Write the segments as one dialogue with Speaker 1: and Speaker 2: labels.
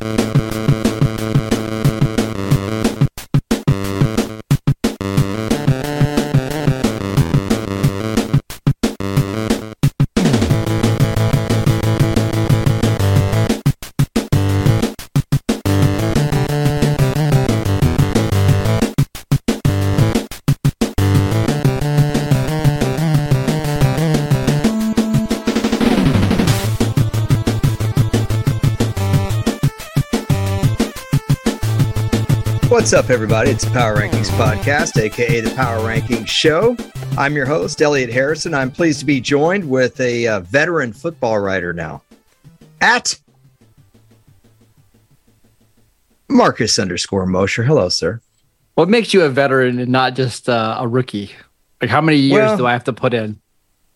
Speaker 1: Bye. What's up, everybody? It's the Power Rankings Podcast, aka the Power Rankings Show. I'm your host, Elliot Harrison. I'm pleased to be joined with a uh, veteran football writer now at Marcus underscore Mosher. Hello, sir.
Speaker 2: What makes you a veteran and not just uh, a rookie? Like, how many years well, do I have to put in?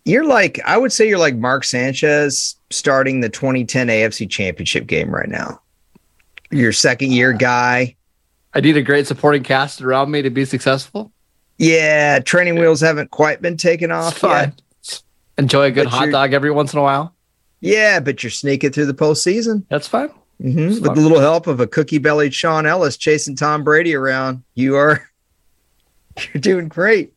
Speaker 1: You're like, I would say you're like Mark Sanchez starting the 2010 AFC Championship game right now. Your second year guy
Speaker 2: I need a great supporting cast around me to be successful.
Speaker 1: Yeah, training wheels haven't quite been taken off yet.
Speaker 2: Enjoy a good but hot dog every once in a while.
Speaker 1: Yeah, but you're sneaking through the postseason.
Speaker 2: That's fine.
Speaker 1: Mm-hmm. With fine. a little help of a cookie bellied Shaun Ellis chasing Tom Brady around, you are you're doing great.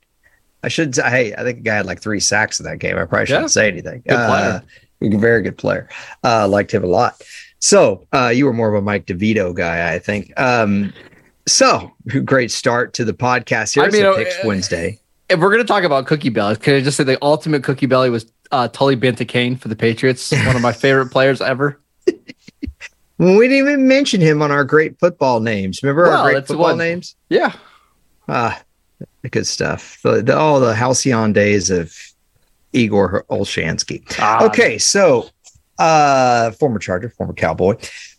Speaker 1: I should say, hey, I think the guy had like three sacks in that game. I probably shouldn't yeah. say anything.
Speaker 2: Good player.
Speaker 1: Uh, very good player. Uh, liked him a lot. So uh, you were more of a Mike DeVito guy, I think. Um, so, great start to the podcast. Here's I mean, Picks uh, Wednesday.
Speaker 2: If we're going to talk about Cookie Belly, can I just say the ultimate Cookie Belly was uh, Tully Banta-Cain for the Patriots, one of my favorite players ever.
Speaker 1: we didn't even mention him on our great football names. Remember well, our great football one. names?
Speaker 2: Yeah.
Speaker 1: Ah, good stuff. The, the, all the halcyon days of Igor Olshansky. Ah, okay, so uh, former Charger, former Cowboy.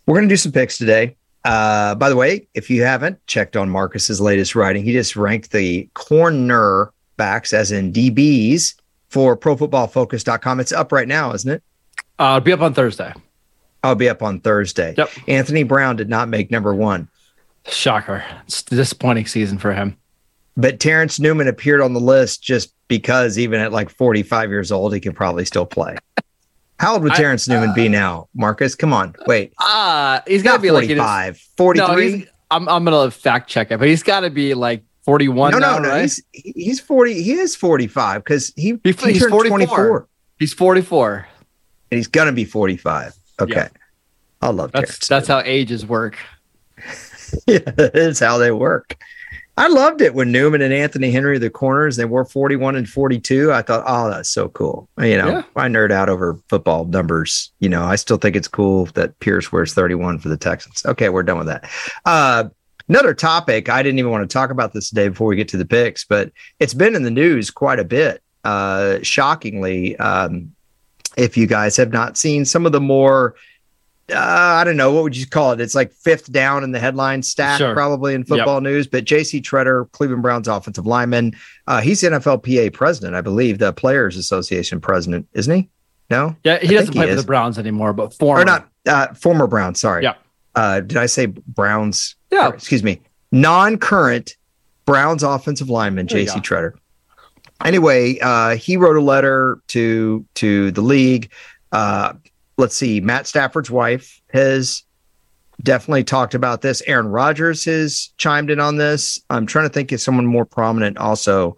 Speaker 1: We're going to do some picks today. Uh, by the way, if you haven't checked on Marcus's latest writing, he just ranked the corner backs, as in DBs, for ProFootballFocus.com. It's up right now, isn't it?
Speaker 2: Uh, it'll be up on Thursday.
Speaker 1: I'll be up on Thursday.
Speaker 2: Yep.
Speaker 1: Anthony Brown did not make number one.
Speaker 2: Shocker. It's a disappointing season for him.
Speaker 1: But Terrence Newman appeared on the list just because even at like 45 years old, he could probably still play. How old would Terrence I, uh, Newman be now, Marcus? Come on, wait.
Speaker 2: Uh he's got to be 45,
Speaker 1: like 43. No,
Speaker 2: I'm I'm gonna fact check it, but he's got to be like 41.
Speaker 1: No,
Speaker 2: now,
Speaker 1: no, no.
Speaker 2: Right?
Speaker 1: He's he's 40. He is 45 because he,
Speaker 2: he, he he's 44. 24. He's 44,
Speaker 1: and he's gonna be 45. Okay, yeah. I love
Speaker 2: that's
Speaker 1: Terrence
Speaker 2: that's Newman. how ages work.
Speaker 1: yeah, that's how they work. I loved it when Newman and Anthony Henry, the corners, they were 41 and 42. I thought, oh, that's so cool. You know, yeah. I nerd out over football numbers. You know, I still think it's cool that Pierce wears 31 for the Texans. Okay, we're done with that. Uh, another topic, I didn't even want to talk about this today before we get to the picks, but it's been in the news quite a bit. Uh, shockingly, um, if you guys have not seen some of the more uh, I don't know what would you call it. It's like fifth down in the headline stack, sure. probably in football yep. news. But J.C. Tretter, Cleveland Browns offensive lineman, uh, he's NFLPA president, I believe, the Players Association president, isn't he? No,
Speaker 2: yeah, he I doesn't play he for the Browns anymore, but former
Speaker 1: or not uh, former Browns. Sorry,
Speaker 2: yeah.
Speaker 1: Uh, did I say Browns?
Speaker 2: Yeah,
Speaker 1: or, excuse me, non-current Browns offensive lineman J.C. Tretter. Anyway, uh, he wrote a letter to to the league. Let's see, Matt Stafford's wife has definitely talked about this. Aaron Rodgers has chimed in on this. I'm trying to think if someone more prominent also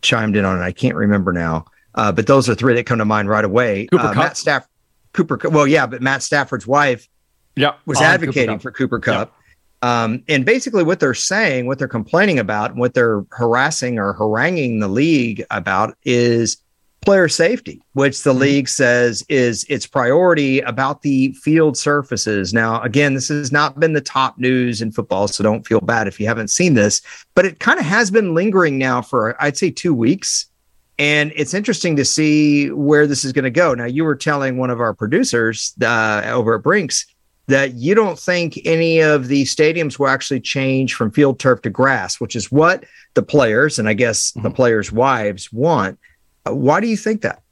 Speaker 1: chimed in on it. I can't remember now. Uh, but those are three that come to mind right away.
Speaker 2: Cooper uh,
Speaker 1: Matt Stafford, Cooper. Well, yeah, but Matt Stafford's wife,
Speaker 2: yeah,
Speaker 1: was advocating Cooper for Cooper Kupp. Um, and basically, what they're saying, what they're complaining about, what they're harassing or haranguing the league about is player safety, which the mm-hmm. league says is its priority about the field surfaces. Now, again, this has not been the top news in football, so don't feel bad if you haven't seen this, but it kind of has been lingering now for, I'd say, two weeks. And it's interesting to see where this is going to go. Now, you were telling one of our producers uh, over at Brinks that you don't think any of the stadiums will actually change from field turf to grass, which is what the players and I guess mm-hmm. the players' wives want. Why do you think that?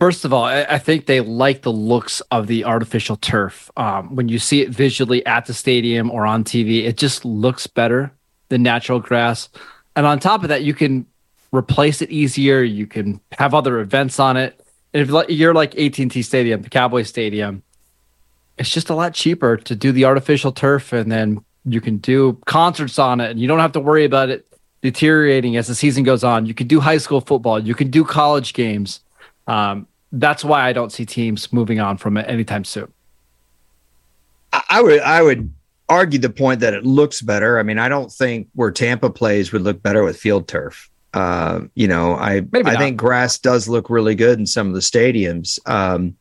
Speaker 2: First of all, I think they like the looks of the artificial turf. Um, when you see it visually at the stadium or on TV, it just looks better than natural grass. And on top of that, you can replace it easier. You can have other events on it. And if you're like AT&T Stadium, the Cowboy Stadium, it's just a lot cheaper to do the artificial turf and then you can do concerts on it and you don't have to worry about it deteriorating as the season goes on. You can do high school football, you can do college games. Um, that's why I don't see teams moving on from it anytime soon.
Speaker 1: I would I would argue the point that it looks better. I mean, I don't think where Tampa plays would look better with field turf. Uh, you know, I I think grass does look really good in some of the stadiums. Um,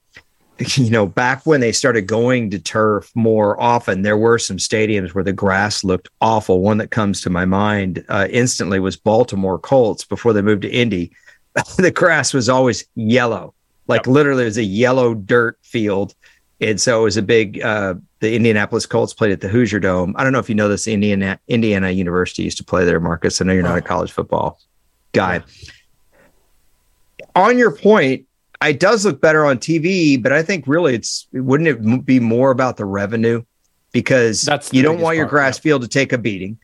Speaker 1: you know, back when they started going to turf more often, there were some stadiums where the grass looked awful. One that comes to my mind uh, instantly was Baltimore Colts before they moved to Indy. the grass was always yellow, like yep. literally, it was a yellow dirt field. And so it was a big. Uh, the Indianapolis Colts played at the Hoosier Dome. I don't know if you know this. Indiana Indiana University used to play there, Marcus. I know you're not a college football guy. Yeah. On your point, it does look better on TV, but I think really it's wouldn't it be more about the revenue because That's you don't want your grass yeah. field to take a beating.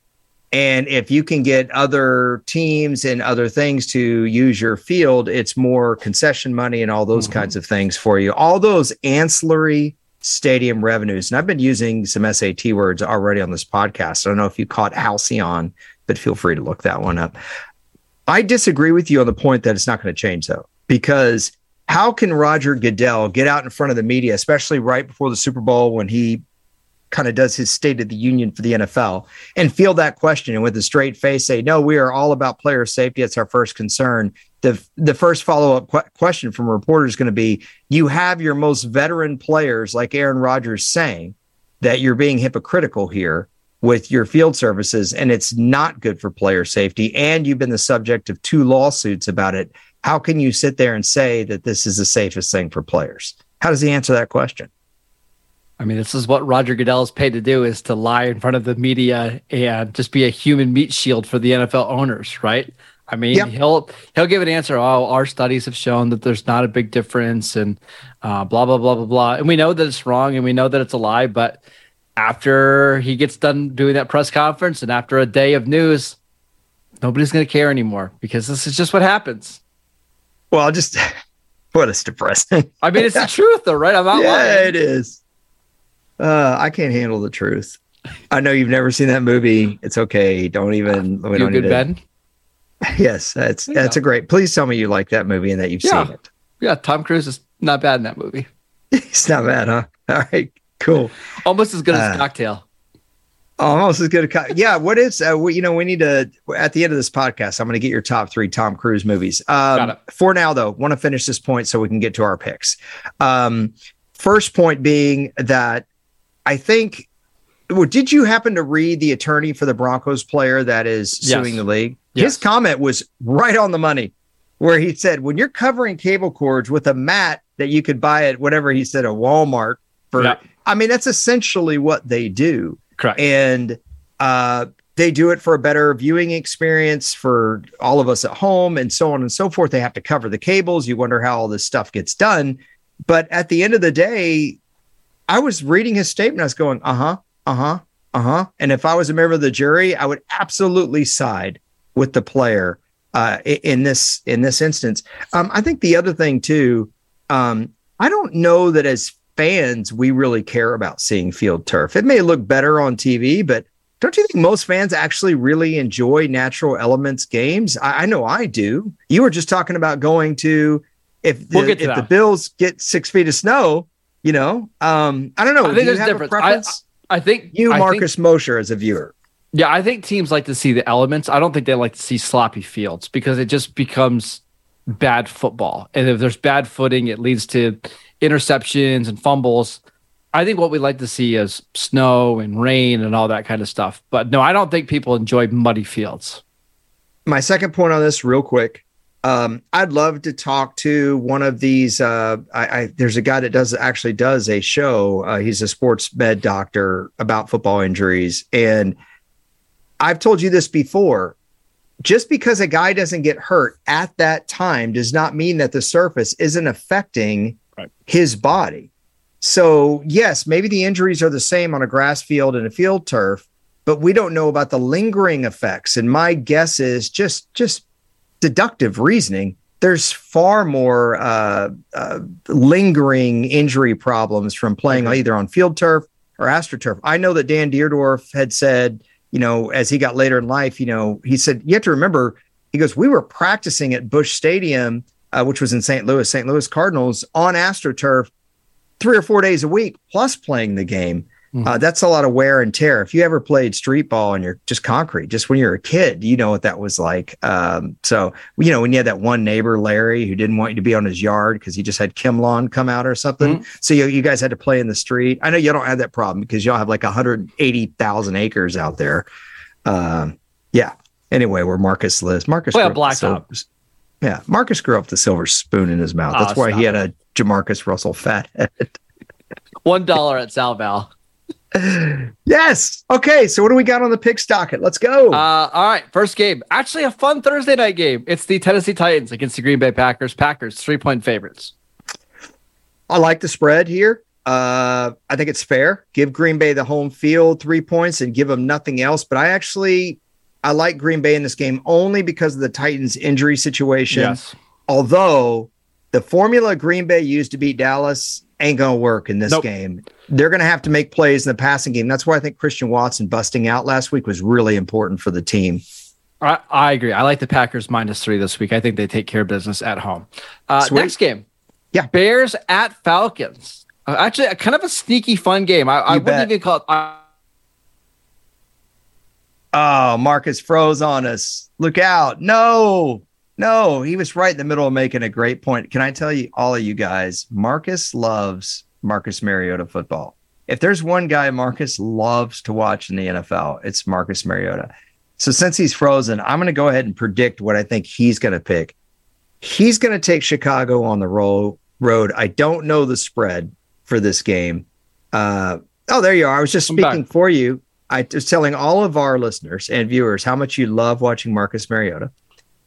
Speaker 1: And if you can get other teams and other things to use your field, it's more concession money and all those mm-hmm. kinds of things for you. All those ancillary stadium revenues. And I've been using some SAT words already on this podcast. I don't know if you caught Halcyon, but feel free to look that one up. I disagree with you on the point that it's not going to change, though, because how can Roger Goodell get out in front of the media, especially right before the Super Bowl when he kind of does his State of the Union for the NFL and field that question and with a straight face say, no, we are all about player safety. It's our first concern. The, the first follow up qu- question from a reporter is going to be you have your most veteran players like Aaron Rodgers saying that you're being hypocritical here with your field services and it's not good for player safety. And you've been the subject of two lawsuits about it how can you sit there and say that this is the safest thing for players? How does he answer that question?
Speaker 2: I mean, this is what Roger Goodell is paid to do is to lie in front of the media and just be a human meat shield for the NFL owners, right? I mean, yep. he'll he'll give an answer. Oh, our studies have shown that there's not a big difference, and uh, blah blah blah blah blah. And we know that it's wrong, and we know that it's a lie. But after he gets done doing that press conference, and after a day of news, nobody's going to care anymore because this is just what happens.
Speaker 1: Well, just what is depressing.
Speaker 2: I mean, it's the truth, though, right? I'm not
Speaker 1: yeah, lying. it is. Uh, I can't handle the truth. I know you've never seen that movie. It's okay. Don't even.
Speaker 2: We don't good Ben.
Speaker 1: Yes, that's that's a great. Please tell me you like that movie and that you've
Speaker 2: yeah.
Speaker 1: seen it.
Speaker 2: Yeah, Tom Cruise is not bad in that movie.
Speaker 1: He's not bad, huh? All right, cool.
Speaker 2: Almost as good as uh, Cocktail.
Speaker 1: Almost as good. A, yeah. What is? Uh, we, you know, we need to at the end of this podcast. I'm going to get your top three Tom Cruise movies. Um, for now, though, want to finish this point so we can get to our picks. Um, first point being that I think. Well, did you happen to read the attorney for the Broncos player that is suing yes. the league? Yes. His comment was right on the money, where he said, "When you're covering cable cords with a mat that you could buy at whatever he said a Walmart for." Yeah. I mean, that's essentially what they do.
Speaker 2: Correct.
Speaker 1: And uh, they do it for a better viewing experience for all of us at home and so on and so forth. They have to cover the cables. You wonder how all this stuff gets done. But at the end of the day, I was reading his statement. I was going, uh huh, uh huh, uh huh. And if I was a member of the jury, I would absolutely side with the player uh, in this in this instance. Um, I think the other thing too, um, I don't know that as fans, we really care about seeing field turf. It may look better on TV, but don't you think most fans actually really enjoy natural elements games? I, I know I do. You were just talking about going to if the, we'll if that. the Bills get six feet of snow, you know, um, I don't know.
Speaker 2: I think do there's difference. I, I, think
Speaker 1: you, Marcus think, Mosher, as a viewer.
Speaker 2: Yeah, I think teams like to see the elements. I don't think they like to see sloppy fields because it just becomes bad football. And if there's bad footing, it leads to interceptions and fumbles. I think what we like to see is snow and rain and all that kind of stuff. But no, I don't think people enjoy muddy fields.
Speaker 1: My second point on this, real quick. Um, I'd love to talk to one of these. Uh, I, I, there's a guy that does actually does a show. Uh, he's a sports med doctor about football injuries, and I've told you this before. Just because a guy doesn't get hurt at that time does not mean that the surface isn't affecting right. his body. So, yes, maybe the injuries are the same on a grass field and a field turf, but we don't know about the lingering effects. And my guess is just just deductive reasoning there's far more uh, uh, lingering injury problems from playing okay. either on field turf or astroturf. I know that Dan Dierdorf had said, you know, as he got later in life, you know, he said you have to remember. He goes, we were practicing at Busch Stadium, uh, which was in St. Louis, St. Louis Cardinals on astroturf, three or four days a week, plus playing the game. Mm-hmm. Uh, that's a lot of wear and tear. If you ever played street ball and you're just concrete, just when you're a kid, you know what that was like. Um, so, you know, when you had that one neighbor, Larry, who didn't want you to be on his yard because he just had ChemLawn come out or something. Mm-hmm. So you, you guys had to play in the street. I know you don't have that problem because y'all have like 180,000 acres out there. Um, yeah. Anyway, where Marcus lives, Marcus.
Speaker 2: Well, blacktop.
Speaker 1: Yeah, Marcus grew up with a silver spoon in his mouth. That's oh, why he had a Jamarcus Russell fat head.
Speaker 2: One dollar at Sal Val
Speaker 1: yes. Okay. So what do we got on the pick docket? Let's go.
Speaker 2: Uh, all right. First game. Actually, a fun Thursday night game. It's the Tennessee Titans against the Green Bay Packers. Packers three point favorites.
Speaker 1: I like the spread here. Uh, I think it's fair. Give Green Bay the home field three points and give them nothing else. But I actually I like Green Bay in this game only because of the Titans injury situation. Yes. Although the formula Green Bay used to beat Dallas ain't gonna work in this nope. game. They're gonna have to make plays in the passing game. That's why I think Christian Watson busting out last week was really important for the team.
Speaker 2: I, I agree. I like the Packers minus three this week. I think they take care of business at home. Uh, next game,
Speaker 1: yeah,
Speaker 2: Bears at Falcons. Uh, actually, a, kind of a sneaky fun game. I, I wouldn't even call it. Uh,
Speaker 1: oh, Marcus froze on us. Look out! No, no, he was right in the middle of making a great point. Can I tell you, all of you guys, Marcus loves Marcus Mariota football. If there's one guy Marcus loves to watch in the NFL, it's Marcus Mariota. So since he's frozen, I'm going to go ahead and predict what I think he's going to pick. He's going to take Chicago on the roll, road. I don't know the spread for this game. Uh, oh, there you are. I was just speaking for you. I was telling all of our listeners and viewers how much you love watching Marcus Mariota.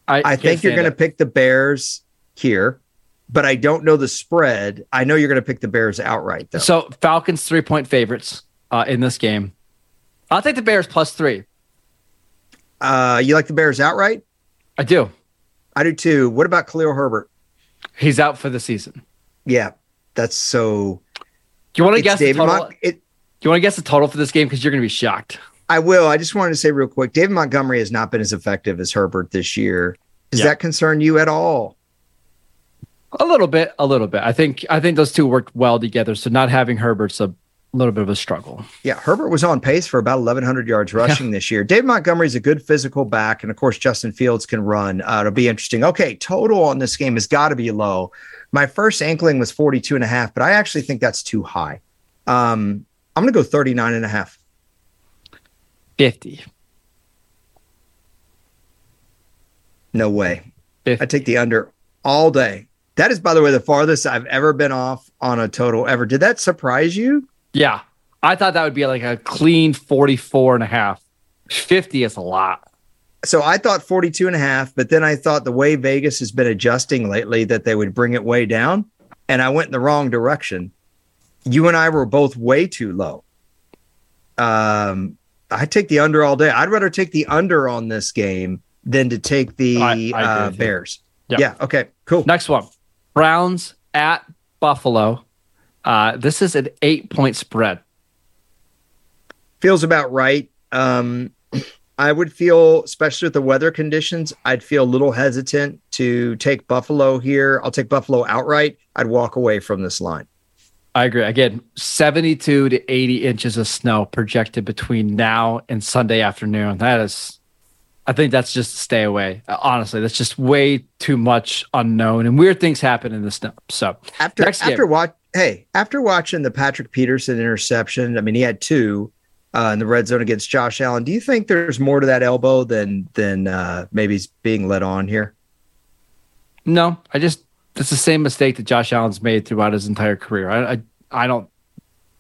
Speaker 1: I, I think you're going to pick the Bears here, but I don't know the spread. I know you're going to pick the Bears outright, though.
Speaker 2: So Falcons three point favorites uh, in this game. I'll take the Bears plus three.
Speaker 1: Uh, you like the Bears outright?
Speaker 2: I do.
Speaker 1: I do too. What about Khalil Herbert?
Speaker 2: He's out for the season.
Speaker 1: Yeah, that's so.
Speaker 2: Do you want to guess David the total? Mon- it, you want to guess the total for this game? Because you're going to be shocked.
Speaker 1: I will. I just wanted to say real quick David Montgomery has not been as effective as Herbert this year. Does that concern you at all?
Speaker 2: A little bit, a little bit. I think I think those two worked well together. So not having Herbert's a little bit of a struggle.
Speaker 1: Yeah, Herbert was on pace for about 1,100 yards rushing yeah. this year. Dave Montgomery is a good physical back, and of course Justin Fields can run. Uh, it'll be interesting. Okay, total on this game has got to be low. My first inkling was 42 and a half, but I actually think that's too high. Um, I'm going to go 39 and a half.
Speaker 2: 50.
Speaker 1: No way. 50. I take the under all day. That is, by the way, the farthest I've ever been off on a total ever. Did that surprise you?
Speaker 2: Yeah. I thought that would be like a clean 44 and a half. 50 is a lot.
Speaker 1: So I thought 42 and a half, but then I thought the way Vegas has been adjusting lately that they would bring it way down. And I went in the wrong direction. You and I were both way too low. Um, I take the under all day. I'd rather take the under on this game than to take the I, I uh, Bears. Yep. Yeah. Okay. Cool.
Speaker 2: Next one Browns at Buffalo. Uh, this is an eight point spread.
Speaker 1: Feels about right. Um, I would feel, especially with the weather conditions, I'd feel a little hesitant to take Buffalo here. I'll take Buffalo outright. I'd walk away from this line.
Speaker 2: I agree. Again, 72 to 80 inches of snow projected between now and Sunday afternoon. That is, I think that's just stay away. Honestly, that's just way too much unknown and weird things happen in the snow. So
Speaker 1: after after watch, hey, after watching the Patrick Peterson interception, I mean, he had two uh, in the red zone against Josh Allen. Do you think there's more to that elbow than than uh, maybe he's being led on here?
Speaker 2: No, I just that's the same mistake that Josh Allen's made throughout his entire career. I I, I don't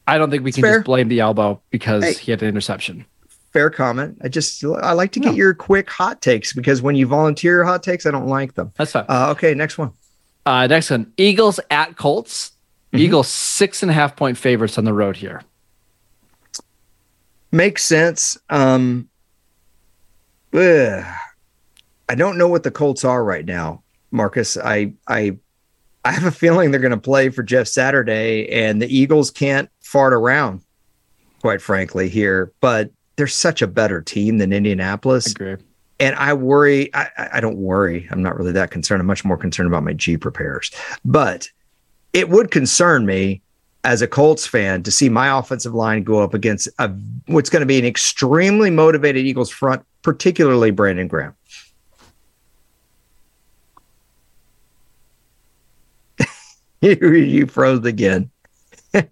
Speaker 2: I don't think we it's can fair. just blame the elbow because hey, he had an interception.
Speaker 1: Fair comment. I just I like to get no. your quick hot takes because when you volunteer your hot takes, I don't like them.
Speaker 2: That's fine.
Speaker 1: Uh, okay, next one.
Speaker 2: Uh, next one: Eagles at Colts. Mm-hmm. Eagles six and a half point favorites on the road here.
Speaker 1: Makes sense. Um, ugh. I don't know what the Colts are right now. Marcus. I I I have a feeling they're going to play for Jeff Saturday, and the Eagles can't fart around, quite frankly, here. But they're such a better team than Indianapolis.
Speaker 2: I agree.
Speaker 1: And I worry. I, I don't worry. I'm not really that concerned. I'm much more concerned about my Jeep repairs. But it would concern me as a Colts fan to see my offensive line go up against a, what's going to be an extremely motivated Eagles front, particularly Brandon Graham. you, froze again.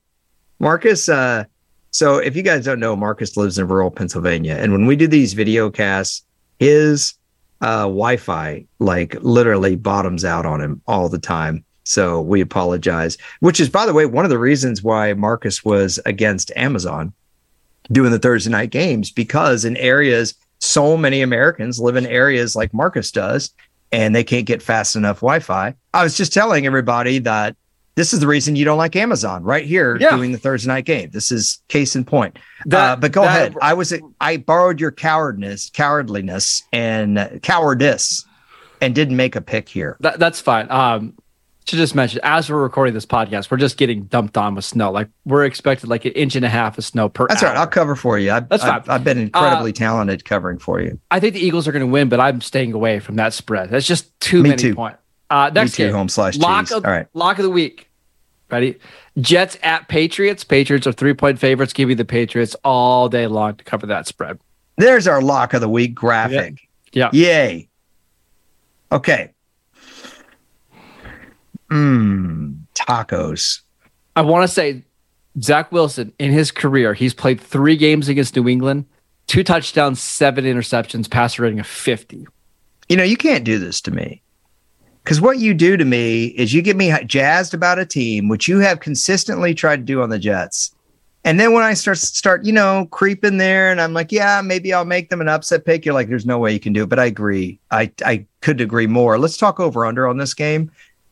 Speaker 1: Marcus, uh, so if you guys don't know, Marcus lives in rural Pennsylvania. And when we do these video casts, his uh, Wi Fi like literally bottoms out on him all the time. So we apologize, which is, by the way, one of the reasons why Marcus was against Amazon doing the Thursday night games, because in areas, so many Americans live in areas like Marcus does, and they can't get fast enough Wi Fi. I was just telling everybody that this is the reason you don't like Amazon right here yeah. doing the Thursday night game. This is case in point. That, uh, but go that, ahead. I was I borrowed your cowardness, cowardliness, and cowardice, and didn't make a pick here.
Speaker 2: That, that's fine. Um, to just mention, as we're recording this podcast, we're just getting dumped on with snow. Like we're expected like an inch and a half of snow per.
Speaker 1: That's
Speaker 2: hour.
Speaker 1: right. I'll cover for you. I, That's fine. I've, been incredibly uh, talented covering for you.
Speaker 2: I think the Eagles are going to win, but I'm staying away from that spread. That's just too Me many points. Uh, next
Speaker 1: Me too, game, home slash lock cheese.
Speaker 2: Of,
Speaker 1: All right,
Speaker 2: lock of the week. Ready? Jets at Patriots. Patriots are three point favorites. Give you the Patriots all day long to cover that spread.
Speaker 1: There's our lock of the week graphic.
Speaker 2: Yeah.
Speaker 1: Yay. Okay. Mmm, tacos.
Speaker 2: I want to say Zach Wilson in his career, he's played three games against New England, two touchdowns, seven interceptions, passer rating of 50.
Speaker 1: You know, you can't do this to me. Because what you do to me is you get me jazzed about a team, which you have consistently tried to do on the Jets. And then when I start start, you know, creeping there, and I'm like, yeah, maybe I'll make them an upset pick. You're like, there's no way you can do it. But I agree. I I could agree more. Let's talk over under on this game.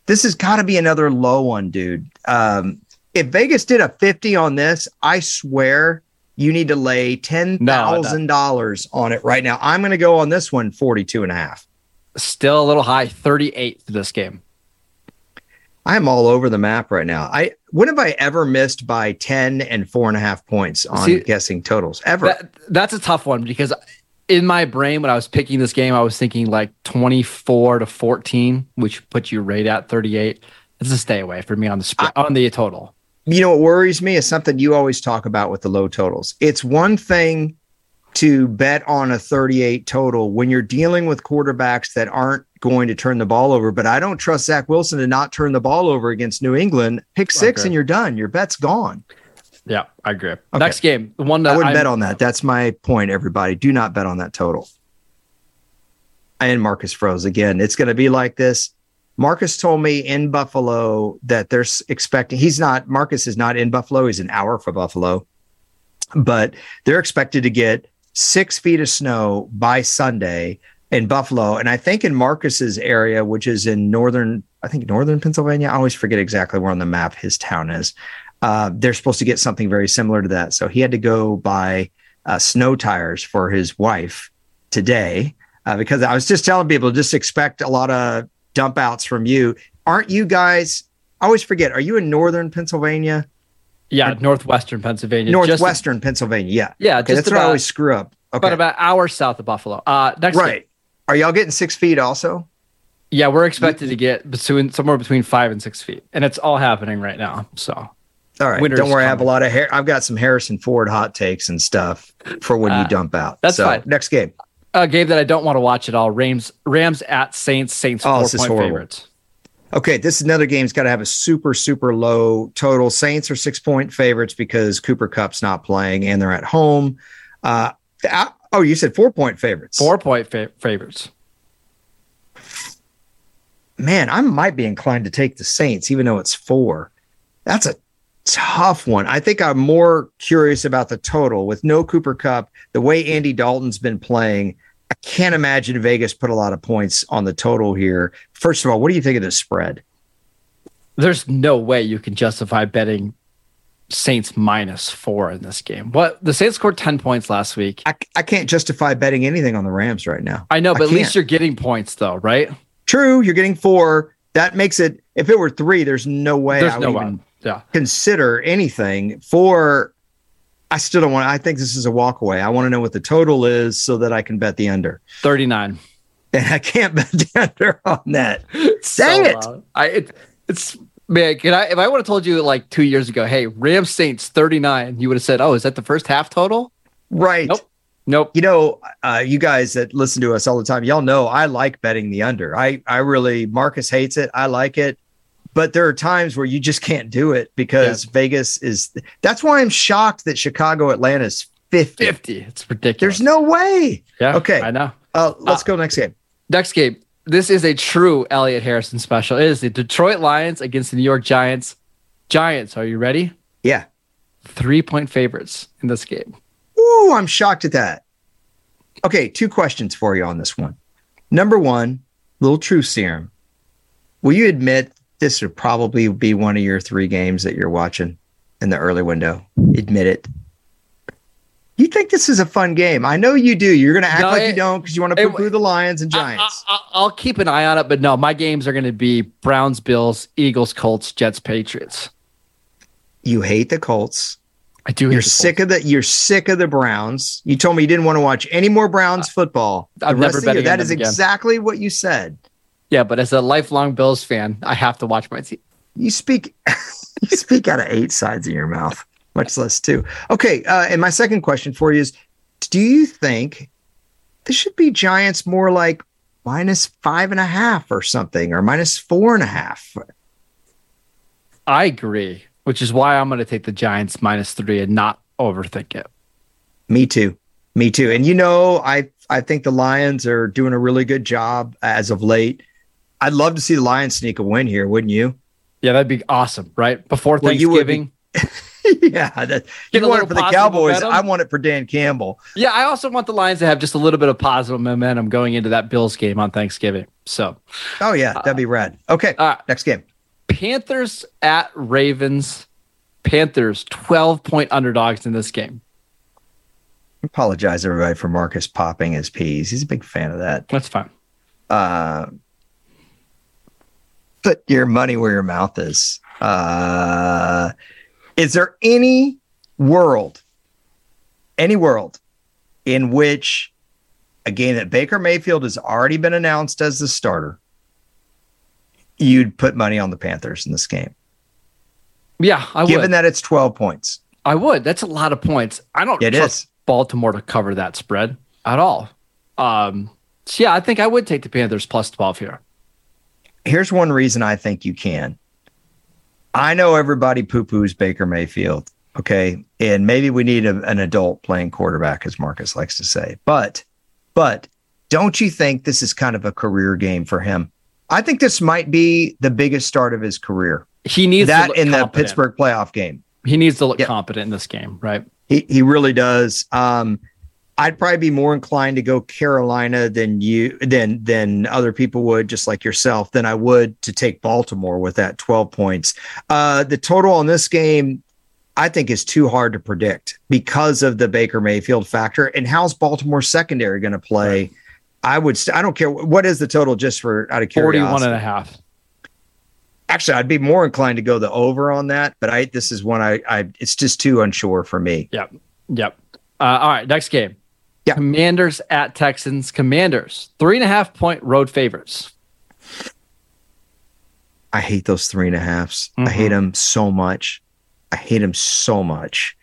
Speaker 1: This has got to be another low one, dude. Um, if Vegas did a 50 on this, I swear you need to lay $10,000 no, on it right now. I'm going to go on this one 42 and a half.
Speaker 2: Still a little high, 38 for this game.
Speaker 1: I'm all over the map right now. I when have I ever missed by 10 and four and a half points on See, guessing totals ever?
Speaker 2: That, that's a tough one because in my brain when I was picking this game, I was thinking like 24 to 14, which puts you right at 38. It's a stay away for me on the spread, on the total.
Speaker 1: You know what worries me is something you always talk about with the low totals. It's one thing to bet on a 38 total when you're dealing with quarterbacks that aren't going to turn the ball over. But I don't trust Zach Wilson to not turn the ball over against New England. Pick six okay. and you're done. Your bet's gone.
Speaker 2: Yeah, I agree. Okay. Next game, the one that
Speaker 1: I wouldn't bet on that. That's my point, everybody. Do not bet on that total. And Marcus froze again. It's going to be like this. Marcus told me in Buffalo that they're expecting, he's not, Marcus is not in Buffalo. He's an hour for Buffalo, but they're expected to get six feet of snow by Sunday in Buffalo. And I think in Marcus's area, which is in northern, I think northern Pennsylvania, I always forget exactly where on the map his town is. Uh, they're supposed to get something very similar to that. So he had to go buy uh, snow tires for his wife today uh, because I was just telling people just expect a lot of dump outs from you. Aren't you guys? I always forget. Are you in northern Pennsylvania?
Speaker 2: Yeah, northwestern Pennsylvania.
Speaker 1: Northwestern just, Pennsylvania. Yeah.
Speaker 2: Yeah.
Speaker 1: Okay, that's about, what I always screw up.
Speaker 2: Okay. About about hours south of Buffalo. Uh, next
Speaker 1: right. Game. Are y'all getting six feet also?
Speaker 2: Yeah, we're expected to get between somewhere between five and six feet, and it's all happening right now. So,
Speaker 1: all right, Winter's don't worry. Coming. I have a lot of hair. I've got some Harrison Ford hot takes and stuff for when uh, you dump out.
Speaker 2: That's
Speaker 1: so,
Speaker 2: fine.
Speaker 1: Next game,
Speaker 2: a game that I don't want to watch at all. Rams, Rams at Saints. Saints oh, four point favorites.
Speaker 1: Okay, this is another game's got to have a super, super low total. Saints are six point favorites because Cooper Kupp's not playing and they're at home. Uh, oh, you said four point favorites.
Speaker 2: Four point fa- favorites.
Speaker 1: Man, I might be inclined to take the Saints, even though it's four. That's a tough one. I think I'm more curious about the total with no Cooper Kupp, the way Andy Dalton's been playing. I can't imagine Vegas put a lot of points on the total here. First of all, what do you think of the spread?
Speaker 2: There's no way you can justify betting Saints minus four in this game. What the Saints scored 10 points last week.
Speaker 1: I, I can't justify betting anything on the Rams right now.
Speaker 2: I know, but I at least you're getting points though, right?
Speaker 1: True, you're getting four. That makes it. If it were three, there's no way
Speaker 2: There's
Speaker 1: I would
Speaker 2: no
Speaker 1: even.
Speaker 2: Yeah.
Speaker 1: consider anything. for I still don't want. I think this is a walk away. I want to know what the total is so that I can bet the under.
Speaker 2: 39.
Speaker 1: And I can't bet the under on that.
Speaker 2: So
Speaker 1: Dang it.
Speaker 2: loud. I it, it's man, can I if I would have told you like two years ago, hey, Rams Saints 39, you would have said, Oh, is that the first half total?
Speaker 1: Right.
Speaker 2: Nope. Nope.
Speaker 1: You know, uh, you guys that listen to us all the time, y'all know I like betting the under. I I really Marcus hates it. I like it. But there are times where you just can't do it because Vegas is that's why I'm shocked that Chicago Atlanta is 50.
Speaker 2: 50. It's ridiculous.
Speaker 1: There's no way.
Speaker 2: yeah,
Speaker 1: okay.
Speaker 2: I know.
Speaker 1: Uh, let's go next game.
Speaker 2: Next game. This is a true Elliot Harrison special. It is the Detroit Lions against the New York Giants. Giants, are you ready?
Speaker 1: Yeah.
Speaker 2: Three point favorites in this game.
Speaker 1: Ooh, I'm shocked at that. Okay, two questions for you on this one. Number one, little truth serum. Will you admit this would probably be one of your three games that you're watching in the early window? Admit it. You think this is a fun game? I know you do. You're going to act
Speaker 2: No,
Speaker 1: like
Speaker 2: it-
Speaker 1: you don't because you want to poo-poo the Lions and Giants.
Speaker 2: I, will keep an eye on it, but no, my games are going to be Browns, Bills, Eagles, Colts, Jets, Patriots.
Speaker 1: you hate the Colts.
Speaker 2: I do.
Speaker 1: You're
Speaker 2: the
Speaker 1: sick
Speaker 2: Colts.
Speaker 1: of the. You're sick of the Browns. You told me you didn't want to watch any more Browns football. Rest
Speaker 2: never
Speaker 1: of the year.
Speaker 2: betting
Speaker 1: That is
Speaker 2: again.
Speaker 1: exactly what you said.
Speaker 2: Yeah, but as a lifelong Bills fan, I have to watch my team.
Speaker 1: you speak you speak out of eight sides of your mouth much less two. Okay uh, and my second question for you is do you think this should be giants more like minus five and a half or something or minus four and a half?
Speaker 2: I agree, which is why I'm going to take the Giants minus three and not overthink it.
Speaker 1: me too. Me too. And you know i i think the lions are doing a really good job as of late i'd love to see the lions sneak a win here wouldn't you
Speaker 2: Yeah, that'd be awesome, right? Before
Speaker 1: Well, be-
Speaker 2: Thanksgiving.
Speaker 1: yeah that, you want it for the cowboys
Speaker 2: momentum.
Speaker 1: i want it for dan campbell
Speaker 2: Yeah, I also want the Lions to have just a little bit of positive momentum going into that Bills game on Thanksgiving. So,
Speaker 1: oh yeah that'd be rad okay
Speaker 2: uh,
Speaker 1: next game
Speaker 2: Panthers at Ravens. Panthers 12 point underdogs in this game.
Speaker 1: apologize everybody for Marcus popping his peas. He's a big fan of that.
Speaker 2: That's fine.
Speaker 1: Uh, put your money where your mouth is. Uh, is there any world, any world in which a game that Baker Mayfield has already been announced as the starter, you'd put money on the Panthers in this game,
Speaker 2: Yeah, I
Speaker 1: given
Speaker 2: would.
Speaker 1: that it's 12 points?
Speaker 2: I would. That's a lot of points. I don't
Speaker 1: It
Speaker 2: trust
Speaker 1: is.
Speaker 2: Baltimore to cover that spread at all. Um, so yeah, I think I would take the Panthers plus 12 here.
Speaker 1: Here's one reason I think you can. I know everybody poo poos Baker Mayfield. Okay. And maybe we need a, an adult playing quarterback, as Marcus likes to say. But, but don't you think this is kind of a career game for him? I think this might be the biggest start of his career.
Speaker 2: He needs to
Speaker 1: that
Speaker 2: look
Speaker 1: in the. Pittsburgh playoff game.
Speaker 2: He needs to look
Speaker 1: Yep.
Speaker 2: competent in this game, right?
Speaker 1: He he really does. Um, I'd probably be more inclined to go Carolina than you than than other people would, just like yourself, than I would to take Baltimore with that 12 points. Uh, the total on this game, I think, is too hard to predict because of the Baker Mayfield factor. And how's Baltimore secondary going to play? I would. St- I don't care what is the total, just for out of
Speaker 2: 41
Speaker 1: curiosity.
Speaker 2: and a half.
Speaker 1: Actually, I'd be more inclined to go the over on that, but I this is one I I it's just too unsure for me.
Speaker 2: Yep. Yep. Uh, all right. Next game.
Speaker 1: Yeah.
Speaker 2: Commanders at Texans. Commanders, three and a half point road favorites.
Speaker 1: I hate those three and a halves. I
Speaker 2: Mhm.
Speaker 1: hate them so much. I hate them so much.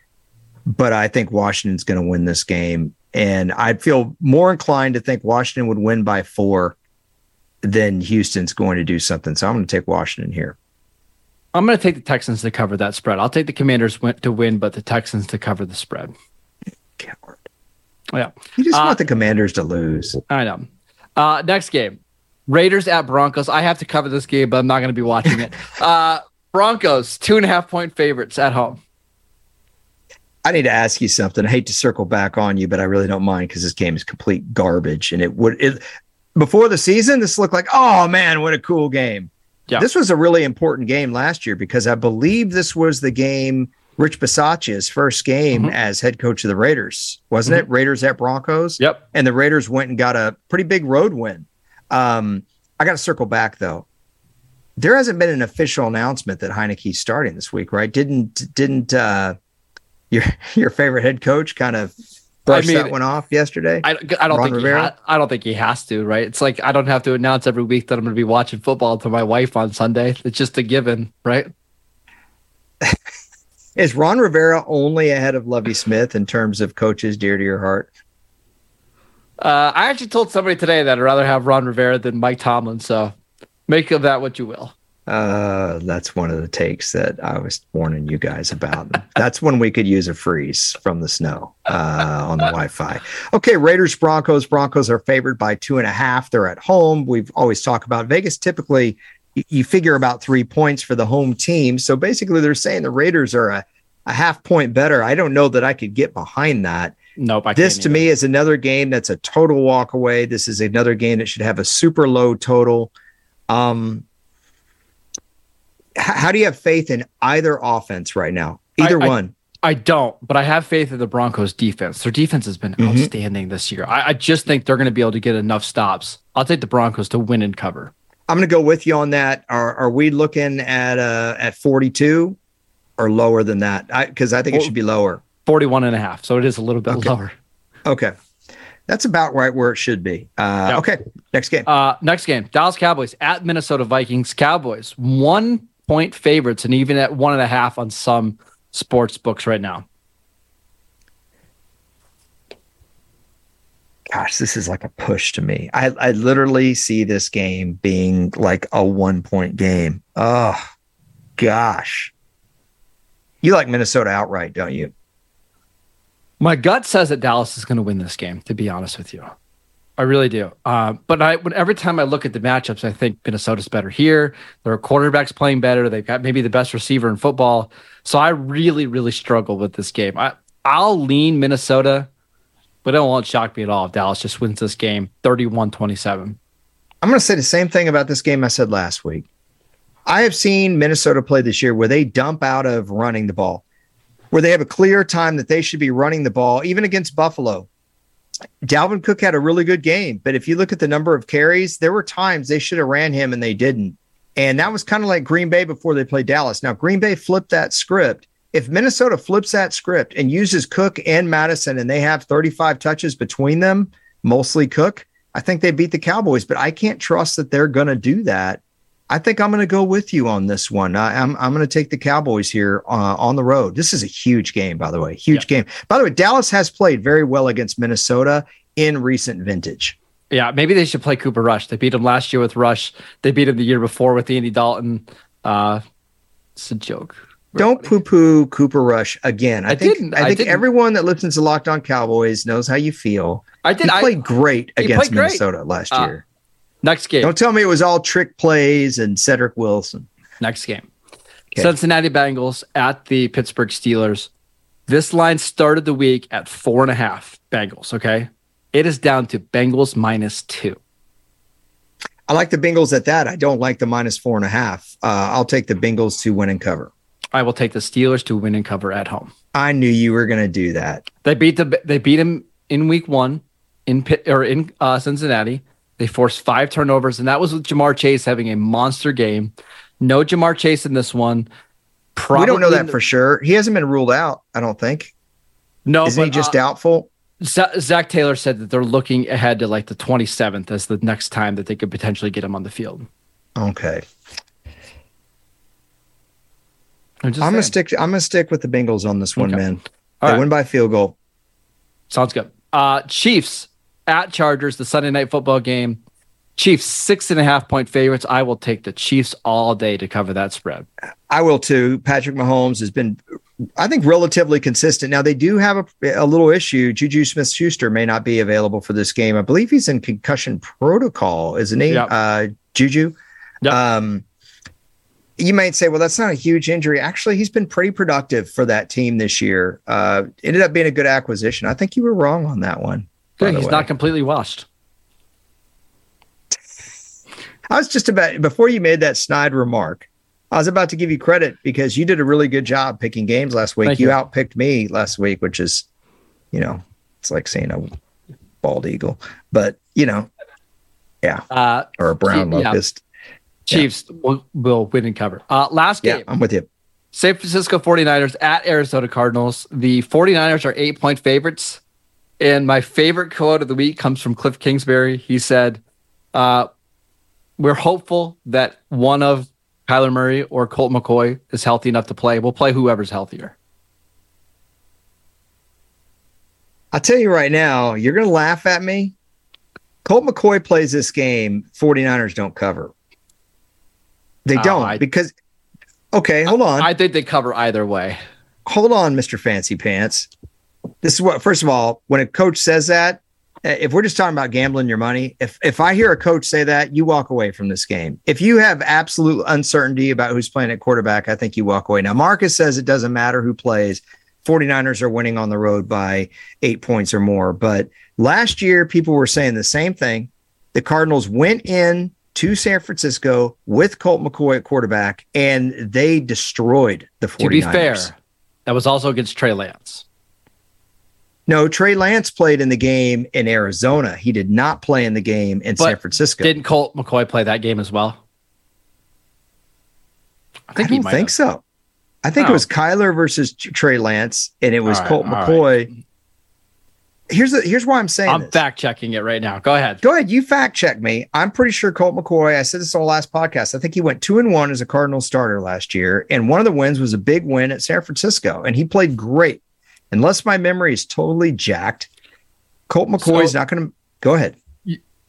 Speaker 1: But I think Washington's going to win this game. And I'd feel more inclined to think Washington would win by four than Houston's going to do something. So I'm going to take Washington here.
Speaker 2: I'm going to take the Texans to cover that spread. I'll take the Commanders to win, but the Texans to cover the spread.
Speaker 1: Coward.
Speaker 2: Yeah.
Speaker 1: You just
Speaker 2: Uh,
Speaker 1: want the commanders to lose.
Speaker 2: I know. Uh, next game, Raiders at Broncos. I have to cover this game, but I'm not going to be watching it. Uh, Broncos, two and a half point favorites at home.
Speaker 1: I need to ask you something. I hate to circle back on you, but I really don't mind because this game is complete garbage. And it would it before the season, this looked like, oh man, what a cool game.
Speaker 2: Yeah.
Speaker 1: This was a really important game last year because I believe this was the game Rich Bisaccia's first game
Speaker 2: Mhm.
Speaker 1: as head coach of the Raiders, wasn't it? Raiders at Broncos.
Speaker 2: Yep.
Speaker 1: And the Raiders went and got a pretty big road win. Um, I got to circle back though. There hasn't been an official announcement that Heinicke's starting this week, right? Didn't didn't uh, your your favorite head coach kind of brush I mean, that one off yesterday?
Speaker 2: I, I don't Ron think Rivera? Ha- I don't think he has to, right? It's like I don't have to announce every week that I'm going to be watching football to my wife on Sunday. It's just a given, right?
Speaker 1: Is Ron Rivera only ahead of Lovie Smith in terms of coaches dear to your heart?
Speaker 2: Uh, I actually told somebody today that I'd rather have Ron Rivera than Mike Tomlin. So make of that what you will.
Speaker 1: Uh, that's one of the takes that I was warning you guys about. that's when we could use a freeze from the snow uh, on the Wi-Fi. Okay, Raiders Broncos. Broncos are favored by two and a half. They're at home. We've always talked about Vegas. Typically, you figure about three points for the home team. So basically, they're saying the Raiders are a, a half point better. I don't know that I could get behind that.
Speaker 2: Nope.
Speaker 1: this to either. me is another game that's a total walk away. This is another game that should have a super low total. Um, how do you have faith in either offense right now? Either
Speaker 2: I,
Speaker 1: one.
Speaker 2: I, I, don't, but I have faith in the Broncos defense. Their defense has been mm-hmm. outstanding this year. I, I just think they're going to be able to get enough stops. I'll take the Broncos to win and cover.
Speaker 1: I'm going to go with you on that. Are are we looking at uh at 42 or lower than that? Because I, I, think it should be lower.
Speaker 2: 41 and a half. So it is a little bit
Speaker 1: okay.
Speaker 2: lower.
Speaker 1: Okay. That's about right where it should be. Uh. Okay. Next game.
Speaker 2: Uh, next game Dallas Cowboys at Minnesota Vikings. Cowboys, one point favorites and even at one and a half on some sports books right now.
Speaker 1: Gosh, this is like a push to me. I, I literally see this game being like a one point game. Oh, gosh. You like Minnesota outright, don't you?
Speaker 2: My gut says that Dallas is going to win this game, to be honest with you. I really do. Uh, but I, when, every time I look at the matchups, I think Minnesota's better here. Their quarterbacks playing better. They've got maybe the best receiver in football. So I really, really struggle with this game. I, I'll lean Minnesota, but it won't shock me at all if Dallas just wins this game 31 27.
Speaker 1: I'm going to say the same thing about this game I said last week. I have seen Minnesota play this year where they dump out of running the ball, where they have a clear time that they should be running the ball, even against Buffalo Dalvin Cook had a really good game, but if you look at the number of carries, there were times they should have ran him and they didn't. And that was kind of like Green Bay before they played Dallas. Now, Green Bay flipped that script. If Minnesota flips that script and uses Cook and Mattison and they have 35 touches between them, mostly Cook, I think they beat the Cowboys, but I can't trust that they're going to do that I think I'm going to go with you on this one. I, am I'm, I'm going to take the Cowboys here uh, on the road. This is a huge game, by the way. Huge yeah. game. By the way, Dallas has played very well against Minnesota in recent vintage.
Speaker 2: Yeah, maybe they should play Cooper Rush. They beat him last year with Rush. They beat him the year before with Andy Dalton. Uh, it's a joke.
Speaker 1: Don't poo poo Cooper Rush again. I, I think I think I everyone that listens to Locked On Cowboys knows how you feel. I did. He played great against played Minnesota great. last uh, year.
Speaker 2: Next game.
Speaker 1: Don't tell me it was all trick plays and Cedric Wilson.
Speaker 2: Next game. Okay. Cincinnati Bengals at the Pittsburgh Steelers. This line started the week at four and a half Bengals. Okay. It is down to Bengals minus two.
Speaker 1: I like the Bengals at that. I don't like the minus four and a half. Uh, I'll take the Bengals to win and cover.
Speaker 2: I will take the Steelers to win and cover at home.
Speaker 1: I knew you were going to do that.
Speaker 2: They beat the they beat him in week one in Pitt or in uh, Cincinnati. They forced five turnovers, and that was with Ja'Marr Chase having a monster game. No Ja'Marr Chase in this one.
Speaker 1: Probably we don't know that for sure. He hasn't been ruled out, I don't think.
Speaker 2: No,
Speaker 1: isn't he just uh, doubtful?
Speaker 2: Zac Taylor said that they're looking ahead to like the 27th as the next time that they could potentially get him on the field.
Speaker 1: Okay. I'm, I'm gonna stick. I'm gonna stick with the Bengals on this one, okay. man. All they right. win by field goal.
Speaker 2: Sounds good. Uh, Chiefs at Chargers, the Sunday night football game. Chiefs six and a half point favorites. I will take the Chiefs all day to cover that spread.
Speaker 1: I will too. Patrick Mahomes has been, I think, relatively consistent. Now they do have a, a little issue. Juju Smith Schuster may not be available for this game. I believe he's in concussion protocol, isn't he? Yep. Uh, Juju. Yep. Um, you might say, well, that's not a huge injury. Actually, he's been pretty productive for that team this year. Uh, ended up being a good acquisition. I think you were wrong on that one.
Speaker 2: Good. He's way. not completely washed.
Speaker 1: I was just about before you made that snide remark. I was about to give you credit because you did a really good job picking games last week. You, you outpicked me last week, which is, you know, it's like saying a bald eagle. But you know, Yeah. Uh, or a brown yeah. locust.
Speaker 2: Chiefs yeah. will, will win and cover. Uh, last game.
Speaker 1: Yeah, I'm with you.
Speaker 2: San Francisco 49ers at Arizona Cardinals. The 49ers are eight point favorites. And my favorite quote of the week comes from Kliff Kingsbury. He said, uh, We're hopeful that one of Kyler Murray or Colt McCoy is healthy enough to play. We'll play whoever's healthier.
Speaker 1: I'll tell you right now, you're going to laugh at me. Colt McCoy plays this game, 49ers don't cover. They don't I, because, okay, hold on.
Speaker 2: I think they cover either way.
Speaker 1: Hold on, Mr. Fancy Pants. This is what, first of all, when a coach says that, eh, if we're just talking about gambling your money, if if I hear a coach say that, you walk away from this game. If you have absolute uncertainty about who's playing at quarterback, I think you walk away. Now, Marcus says it doesn't matter who plays. 49ers are winning on the road by eight points or more. But last year, people were saying the same thing. The Cardinals went in to San Francisco with Colt McCoy at quarterback, and they destroyed the 49ers. To be fair,
Speaker 2: that was also against Trey Lance.
Speaker 1: No, Trey Lance played in the game in Arizona. He did not play in the game in but San Francisco.
Speaker 2: Didn't Colt McCoy play that game as well?
Speaker 1: I, think I don't think have. so. I think oh. it was Kyler versus Trey Lance, and it was right, Colt McCoy. Right. Here's the here's why I'm saying
Speaker 2: I'm fact checking it right now. Go ahead.
Speaker 1: Go ahead. You fact check me. I'm pretty sure Colt McCoy. I said this on the last podcast. I think he went two and one as a Cardinal starter last year, and one of the wins was a big win at San Francisco, and he played great. Unless my memory is totally jacked, Colt McCoy is not going to go ahead.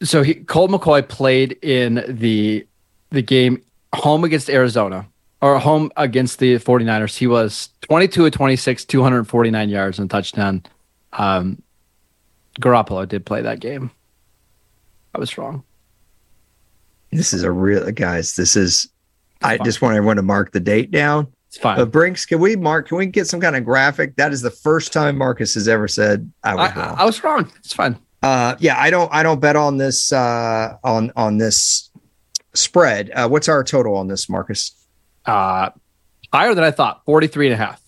Speaker 2: So he Colt McCoy played in the the game home against Arizona or home against the 49ers, he was 22 of 26, 249 yards and a touchdown. Um, Garoppolo did play that game. I was wrong.
Speaker 1: This is a real guys. This is. I just want everyone to mark the date down.
Speaker 2: It's fine.
Speaker 1: But Brinks, can we mark? Can we get some kind of graphic? That is the first time Marcus has ever said I was I, wrong.
Speaker 2: I was wrong. It's fine.
Speaker 1: Uh, yeah, I don't. I don't bet on this. Uh, on on this spread. Uh, what's our total on this, Marcus?
Speaker 2: Uh, higher than I thought, 43 and a half.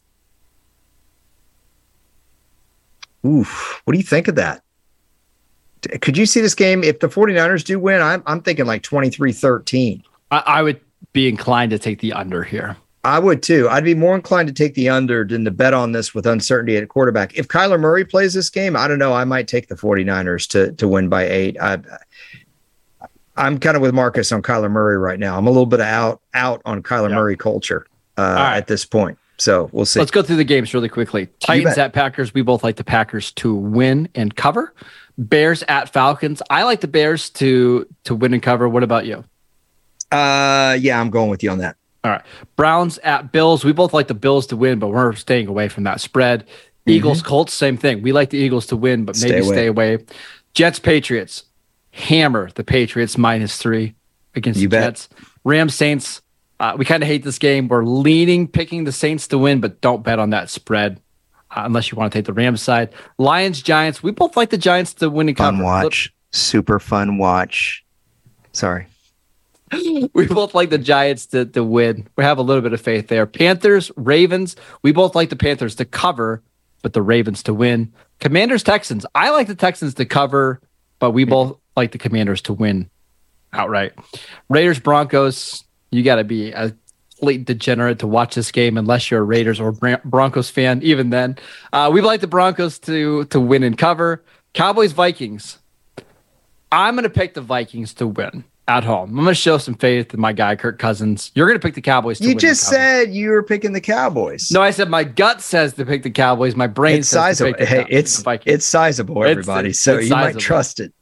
Speaker 1: Oof. What do you think of that? Could you see this game if the 49ers do win? I'm, I'm thinking like 23 13.
Speaker 2: I, I would be inclined to take the under here.
Speaker 1: I would too. I'd be more inclined to take the under than to bet on this with uncertainty at quarterback. If Kyler Murray plays this game, I don't know. I might take the 49ers to, to win by eight. I, I'm kind of with Marcus on Kyler Murray right now. I'm a little bit out out on Kyler yep. Murray culture uh, right. at this point. So we'll see.
Speaker 2: Let's go through the games really quickly. Titans at Packers. We both like the Packers to win and cover. Bears at Falcons. I like the Bears to to win and cover. What about you?
Speaker 1: Uh, yeah, I'm going with you on that.
Speaker 2: All right. Browns at Bills. We both like the Bills to win, but we're staying away from that spread. Mm-hmm. Eagles Colts. Same thing. We like the Eagles to win, but maybe stay away. Stay away. Jets Patriots hammer the Patriots minus three against you the bet. Jets. Rams Saints. Uh, we kind of hate this game. We're leaning picking the Saints to win, but don't bet on that spread uh, unless you want to take the Rams side. Lions Giants. We both like the Giants to win and
Speaker 1: fun cover. watch. Super fun watch. Sorry.
Speaker 2: we both like the Giants to, to win. We have a little bit of faith there. Panthers, Ravens. We both like the Panthers to cover, but the Ravens to win. Commanders, Texans. I like the Texans to cover, but we both like the Commanders to win outright. Raiders Broncos, you got to be a complete degenerate to watch this game unless you're a Raiders or Broncos fan. Even then, uh, we like the Broncos to to win and cover. Cowboys Vikings. I'm going to pick the Vikings to win at home. I'm going to show some faith in my guy Kirk Cousins. You're going to pick the Cowboys.
Speaker 1: you just said you were picking the Cowboys.
Speaker 2: No, I said my gut says to pick the Cowboys. My brain it's says sizable. hey,
Speaker 1: it's it's sizable, everybody. It's, so it's you sizable. might trust it.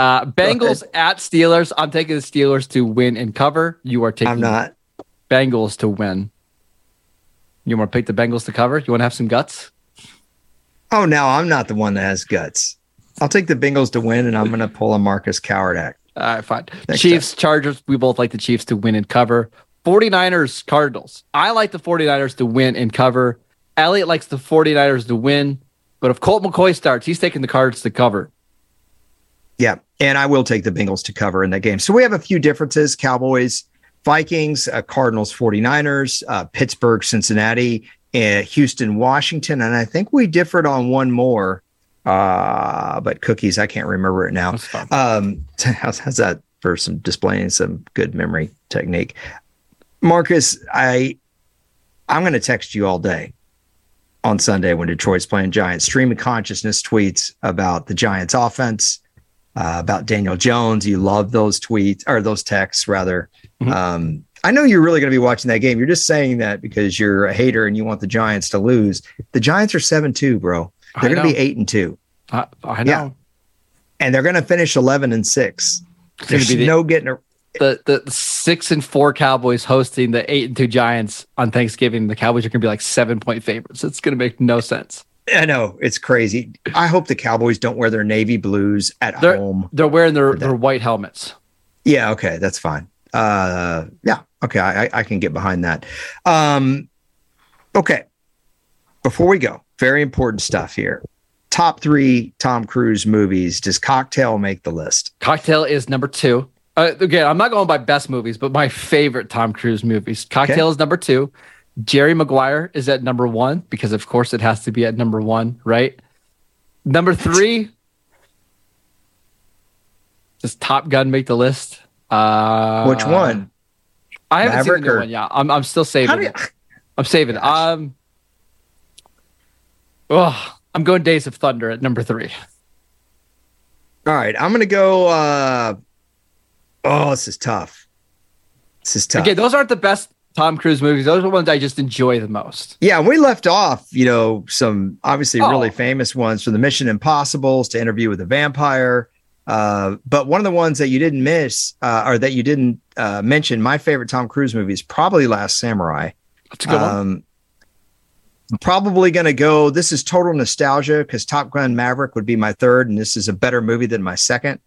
Speaker 2: Uh, Bengals at Steelers. I'm taking the Steelers to win and cover. You are taking.
Speaker 1: I'm not.
Speaker 2: Bengals to win. You want to pick the Bengals to cover? You want to have some guts?
Speaker 1: Oh no, I'm not the one that has guts. I'll take the Bengals to win, and I'm going to pull a Marcus Coward act.
Speaker 2: All right, fine. Next Chiefs, time. Chargers. We both like the Chiefs to win and cover. 49ers, Cardinals. I like the 49ers to win and cover. Elliot likes the 49ers to win. But if Colt McCoy starts, he's taking the cards to cover.
Speaker 1: Yeah. And I will take the Bengals to cover in that game. So we have a few differences Cowboys, Vikings, uh, Cardinals, 49ers, uh, Pittsburgh, Cincinnati, uh, Houston, Washington. And I think we differed on one more. Uh, but cookies, I can't remember it now. Um, how's, how's that for some displaying some good memory technique? Marcus, I I'm going to text you all day on Sunday when Detroit's playing Giants. Stream of consciousness tweets about the Giants offense, uh, about Daniel Jones. You love those tweets or those texts rather. Mm-hmm. Um, I know you're really going to be watching that game. You're just saying that because you're a hater and you want the Giants to lose. The Giants are seven two, bro. They're going to be eight and two.
Speaker 2: I, I know. Yeah.
Speaker 1: And they're going to finish eleven and six. There's the, no getting a,
Speaker 2: the the six and four Cowboys hosting the eight and two Giants on Thanksgiving. The Cowboys are going to be like seven point favorites. It's going to make no sense.
Speaker 1: I know it's crazy. I hope the Cowboys don't wear their navy blues at
Speaker 2: they're,
Speaker 1: home.
Speaker 2: They're wearing their, their white helmets.
Speaker 1: Yeah, okay, that's fine. Uh, yeah, okay, I, I can get behind that. Um, okay, before we go, very important stuff here. Top three Tom Cruise movies. Does Cocktail make the list?
Speaker 2: Cocktail is number two. Uh, again, I'm not going by best movies, but my favorite Tom Cruise movies. Cocktail okay. is number two. Jerry Maguire is at number one because, of course, it has to be at number one, right? Number three. Does Top Gun make the list? Uh,
Speaker 1: Which one?
Speaker 2: I haven't Maverick seen the new one. Yeah, I'm. I'm still saving. You, I'm saving. Gosh. Um. Oh, I'm going Days of Thunder at number three.
Speaker 1: All right, I'm gonna go. uh Oh, this is tough. This is tough.
Speaker 2: Okay, those aren't the best Tom Cruise movies. Those are the ones I just enjoy the most.
Speaker 1: Yeah, we left off, you know, some obviously oh. really famous ones from the Mission Impossibles to Interview with a Vampire. Uh, but one of the ones that you didn't miss uh, or that you didn't uh, mention, my favorite Tom Cruise movie is probably Last Samurai.
Speaker 2: That's a good um, one.
Speaker 1: I'm probably going to go. This is total nostalgia because Top Gun Maverick would be my third, and this is a better movie than my second.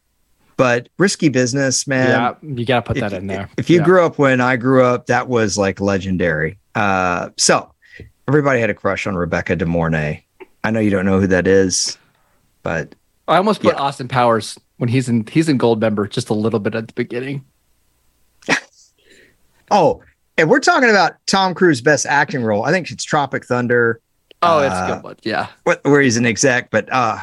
Speaker 1: But risky business, man.
Speaker 2: Yeah, you got to put if, that in there.
Speaker 1: If you
Speaker 2: yeah.
Speaker 1: grew up when I grew up, that was like legendary. Uh, so everybody had a crush on Rebecca De Mornay. I know you don't know who that is, but
Speaker 2: I almost put yeah. Austin Powers when he's in he's in Goldmember just a little bit at the beginning.
Speaker 1: oh, and we're talking about Tom Cruise's best acting role. I think it's Tropic Thunder.
Speaker 2: Oh, it's uh, a good one. Yeah.
Speaker 1: Where he's an exec, but uh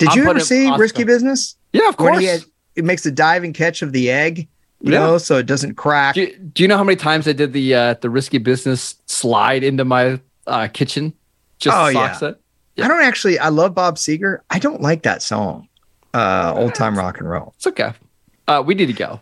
Speaker 1: did I'm you ever see Risky Business?
Speaker 2: Yeah, of course.
Speaker 1: Had, it makes a diving catch of the egg, you yeah. know, so it doesn't crack.
Speaker 2: Do you, do you, know how many times I did the uh the Risky Business slide into my uh kitchen?
Speaker 1: Just oh, yeah. It? yeah. I don't actually I love Bob Seger. I don't like that song. Uh old time rock and roll.
Speaker 2: It's okay. Uh we need to go.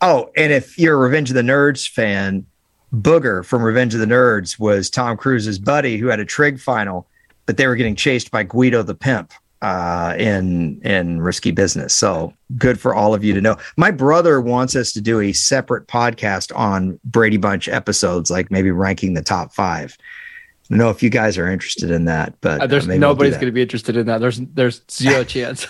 Speaker 1: Oh, and if you're a Revenge of the Nerds fan, Booger from Revenge of the Nerds was Tom Cruise's buddy who had a trig final, but they were getting chased by Guido the pimp uh, in in risky business. So good for all of you to know. My brother wants us to do a separate podcast on Brady Bunch episodes, like maybe ranking the top five. I don't know if you guys are interested in that, but
Speaker 2: uh, there's uh, nobody's going to be interested in that. There's there's zero chance.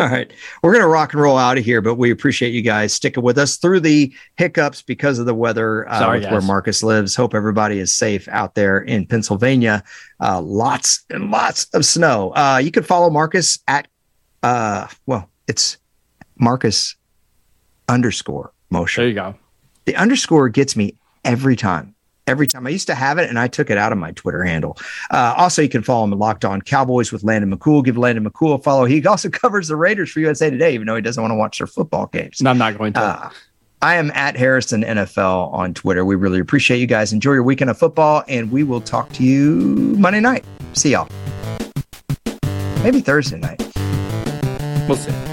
Speaker 1: All right. We're going to rock and roll out of here, but we appreciate you guys sticking with us through the hiccups because of the weather uh, Sorry, where Marcus lives. Hope everybody is safe out there in Pennsylvania. Uh, lots and lots of snow. Uh, you can follow Marcus at, uh, well, it's Marcus underscore Mosher.
Speaker 2: There you go.
Speaker 1: The underscore gets me every time every time. I used to have it and I took it out of my Twitter handle. Uh, also, you can follow him at Locked On Cowboys with Landon McCool. Give Landon McCool a follow. He also covers the Raiders for USA Today, even though he doesn't want to watch their football games.
Speaker 2: No, I'm not going to. Uh,
Speaker 1: I am at Harrison NFL on Twitter. We really appreciate you guys. Enjoy your weekend of football, and we will talk to you Monday night. See y'all. Maybe Thursday night.
Speaker 2: We'll see.